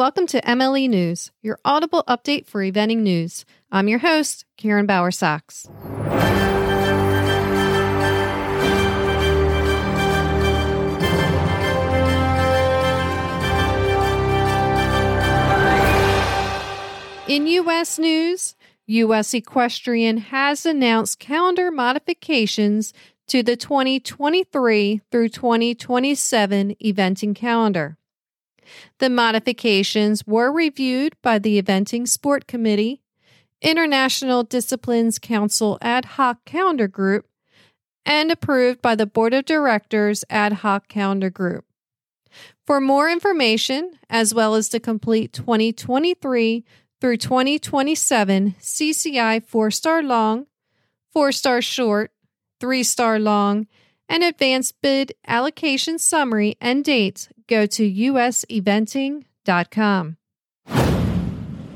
Welcome to MLE News, your audible update for eventing news. I'm your host, Karen Bauer Sachs. In U.S. news, U.S. Equestrian has announced calendar modifications to the 2023 through 2027 eventing calendar. The modifications were reviewed by the Eventing Sport Committee, International Disciplines Council Ad Hoc Calendar Group, and approved by the Board of Directors Ad Hoc Calendar Group. For more information, as well as the complete 2023 through 2027 CCI 4 star long, 4 star short, 3 star long, and advanced bid allocation summary and dates, go to useventing.com.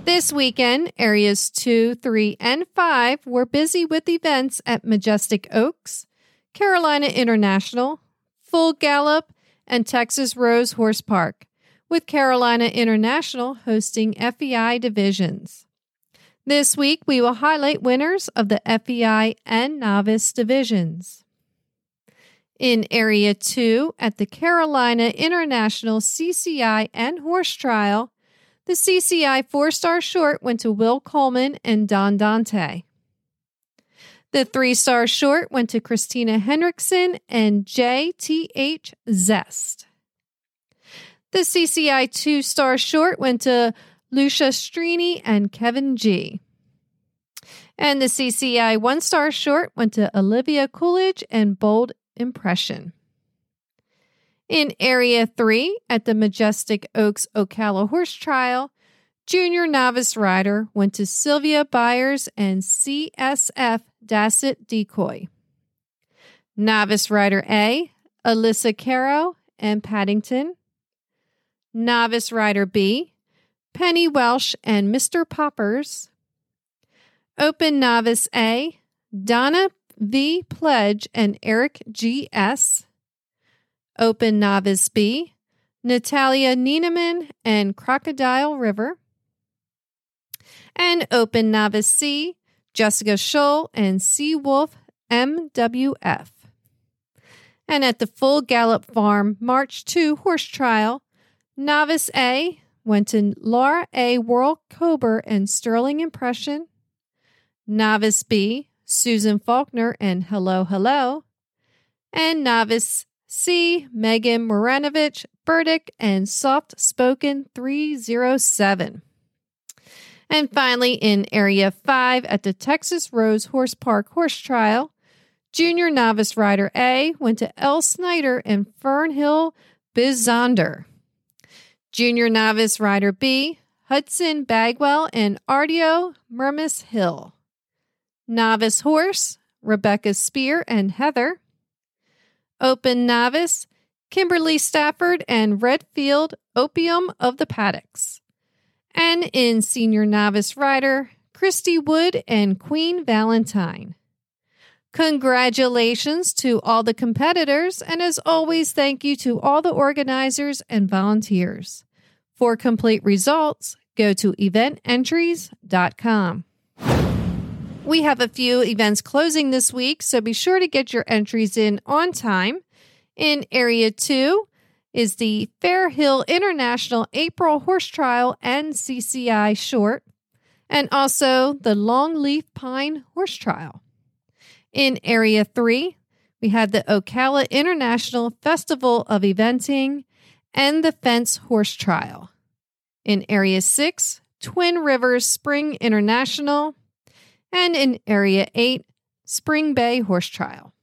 This weekend, areas 2, 3, and 5 were busy with events at Majestic Oaks, Carolina International, Full Gallop, and Texas Rose Horse Park with Carolina International hosting FEI divisions. This week, we will highlight winners of the FEI and novice divisions. In Area 2 at the Carolina International CCI and Horse Trial, the CCI four star short went to Will Coleman and Don Dante. The three star short went to Christina Henriksen and JTH Zest. The CCI two star short went to Lucia Strini and Kevin G. And the CCI one star short went to Olivia Coolidge and Bold Impression. In Area 3 at the Majestic Oaks Ocala Horse Trial, Junior Novice Rider went to Sylvia Byers and CSF Dasset Decoy. Novice Rider A, Alyssa Caro and Paddington. Novice Rider B, Penny Welsh and Mr. Poppers. Open Novice A, Donna V. Pledge and Eric G. S. Open Novice B, Natalia Nieneman and Crocodile River. And Open Novice C, Jessica Scholl and Sea Wolf MWF. And at the Full Gallop Farm March 2 horse trial, Novice A went to Laura A. World Cober and Sterling Impression. Novice B, Susan Faulkner and Hello Hello. And Novice C, Megan Moranovich, Burdick, and Soft Spoken 307. And finally, in Area 5 at the Texas Rose Horse Park Horse Trial, Junior Novice Rider A went to L. Snyder and Fernhill Bizonder. Junior Novice Rider B, Hudson Bagwell and Ardio Mermis Hill. Novice Horse, Rebecca Spear and Heather. Open Novice, Kimberly Stafford and Redfield Opium of the Paddocks. And in Senior Novice Rider, Christy Wood and Queen Valentine. Congratulations to all the competitors, and as always, thank you to all the organizers and volunteers. For complete results, go to evententries.com. We have a few events closing this week, so be sure to get your entries in on time. In Area 2 is the Fair Hill International April Horse Trial and CCI Short, and also the Longleaf Pine Horse Trial. In Area 3, we have the Ocala International Festival of Eventing and the Fence Horse Trial. In Area 6, Twin Rivers Spring International. And in Area 8, Spring Bay Horse Trial.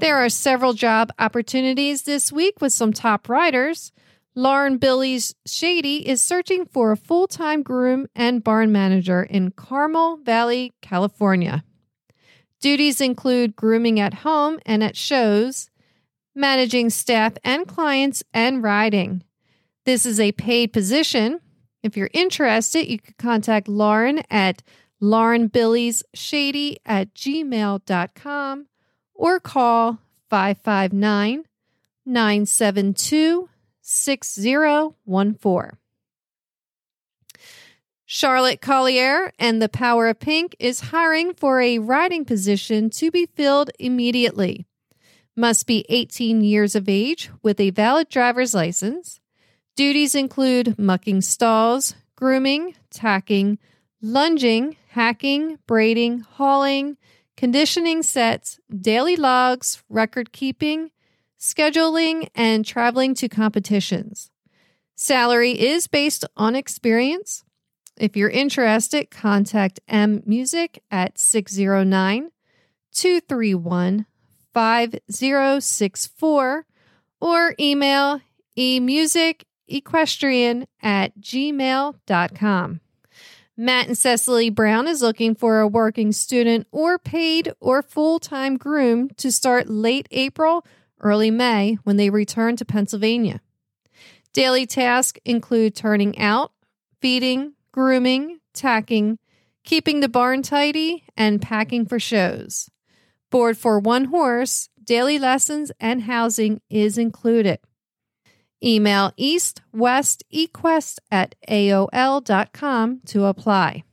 There are several job opportunities this week with some top riders. Lauren Billys Shady is searching for a full time groom and barn manager in Carmel Valley, California. Duties include grooming at home and at shows, managing staff and clients, and riding. This is a paid position. If you're interested, you can contact Lauren at laurenbillie'sshady at gmail.com or call 559 972 6014. Charlotte Collier and the Power of Pink is hiring for a riding position to be filled immediately. Must be 18 years of age with a valid driver's license. Duties include mucking stalls, grooming, tacking, lunging, hacking, braiding, hauling, conditioning sets, daily logs, record keeping, scheduling, and traveling to competitions. Salary is based on experience. If you're interested, contact M Music at 609 231 5064 or email emusicequestrian at gmail.com. Matt and Cecily Brown is looking for a working student or paid or full time groom to start late April, early May when they return to Pennsylvania. Daily tasks include turning out, feeding, grooming, tacking, keeping the barn tidy, and packing for shows. Board for one horse, daily lessons, and housing is included. Email eastwestequest at aol.com to apply.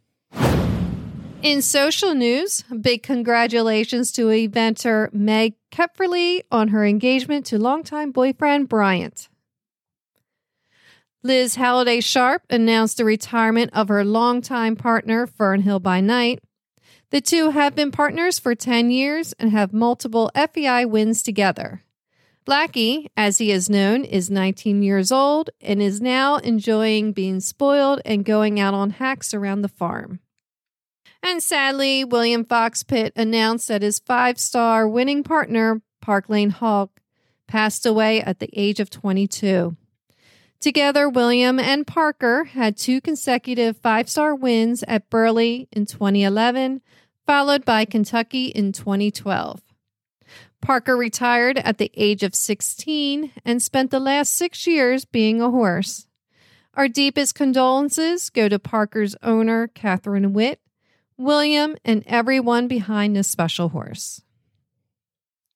In social news, big congratulations to eventer Meg Kepferle on her engagement to longtime boyfriend Bryant. Liz Halliday Sharp announced the retirement of her longtime partner, Fernhill by Night. The two have been partners for 10 years and have multiple FEI wins together. Blackie, as he is known, is 19 years old and is now enjoying being spoiled and going out on hacks around the farm. And sadly, William Fox Pitt announced that his five star winning partner, Park Lane Hawk, passed away at the age of 22. Together, William and Parker had two consecutive five star wins at Burghley in 2011, followed by Kentucky in 2012. Parker retired at the age of 16 and spent the last six years being a horse. Our deepest condolences go to Parker's owner, Catherine Witt, William, and everyone behind this special horse.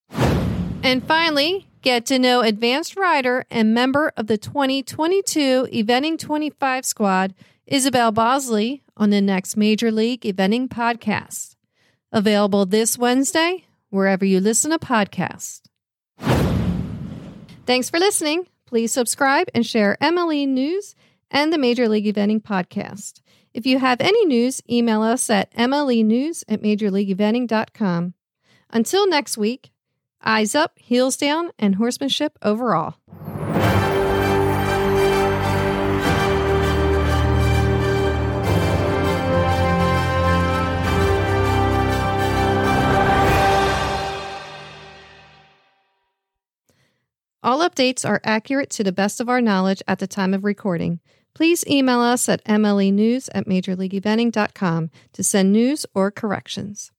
And finally, get to know advanced rider and member of the 2022 Eventing 25 squad, Isabel Bosley, on the next Major League Eventing podcast. Available this Wednesday, wherever you listen to podcasts. Thanks for listening. Please subscribe and share MLE News and the Major League Eventing podcast. If you have any news, email us at mlenews at majorleagueeventing.com. Until next week, eyes up, heels down, and horsemanship overall. All updates are accurate to the best of our knowledge at the time of recording. Please email us at mlenews at majorleagueeventing.com to send news or corrections.